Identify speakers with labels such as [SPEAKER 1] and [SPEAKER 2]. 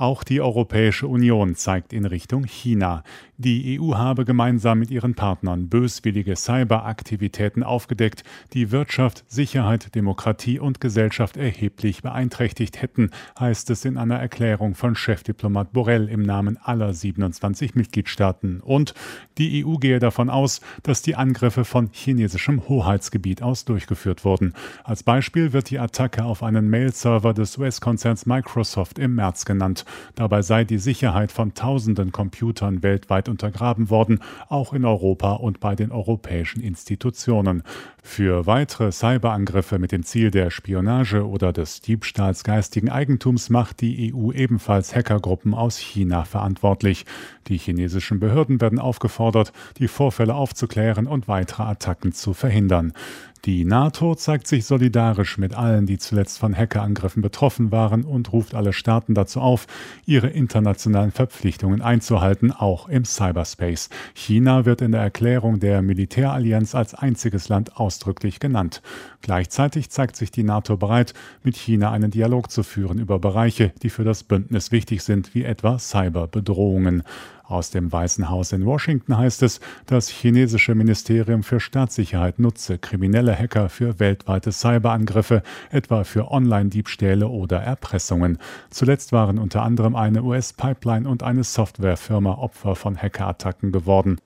[SPEAKER 1] Auch die Europäische Union zeigt in Richtung China. Die EU habe gemeinsam mit ihren Partnern böswillige Cyberaktivitäten aufgedeckt, die Wirtschaft, Sicherheit, Demokratie und Gesellschaft erheblich beeinträchtigt hätten, heißt es in einer Erklärung von Chefdiplomat Borrell im Namen aller 27 Mitgliedstaaten. Und die EU gehe davon aus, dass die Angriffe von chinesischem Hoheitsgebiet aus durchgeführt wurden. Als Beispiel wird die Attacke auf einen Mail-Server des US-Konzerns Microsoft im März genannt. Dabei sei die Sicherheit von tausenden Computern weltweit untergraben worden, auch in Europa und bei den europäischen Institutionen. Für weitere Cyberangriffe mit dem Ziel der Spionage oder des Diebstahls geistigen Eigentums macht die EU ebenfalls Hackergruppen aus China verantwortlich. Die chinesischen Behörden werden aufgefordert, die Vorfälle aufzuklären und weitere Attacken zu verhindern. Die NATO zeigt sich solidarisch mit allen, die zuletzt von Hackerangriffen betroffen waren und ruft alle Staaten dazu auf, ihre internationalen Verpflichtungen einzuhalten, auch im Cyberspace. China wird in der Erklärung der Militärallianz als einziges Land ausdrücklich genannt. Gleichzeitig zeigt sich die NATO bereit, mit China einen Dialog zu führen über Bereiche, die für das Bündnis wichtig sind, wie etwa Cyberbedrohungen. Aus dem Weißen Haus in Washington heißt es, das chinesische Ministerium für Staatssicherheit nutze kriminelle Hacker für weltweite Cyberangriffe, etwa für Online-Diebstähle oder Erpressungen. Zuletzt waren unter anderem eine US-Pipeline und eine Softwarefirma Opfer von Hackerattacken geworden.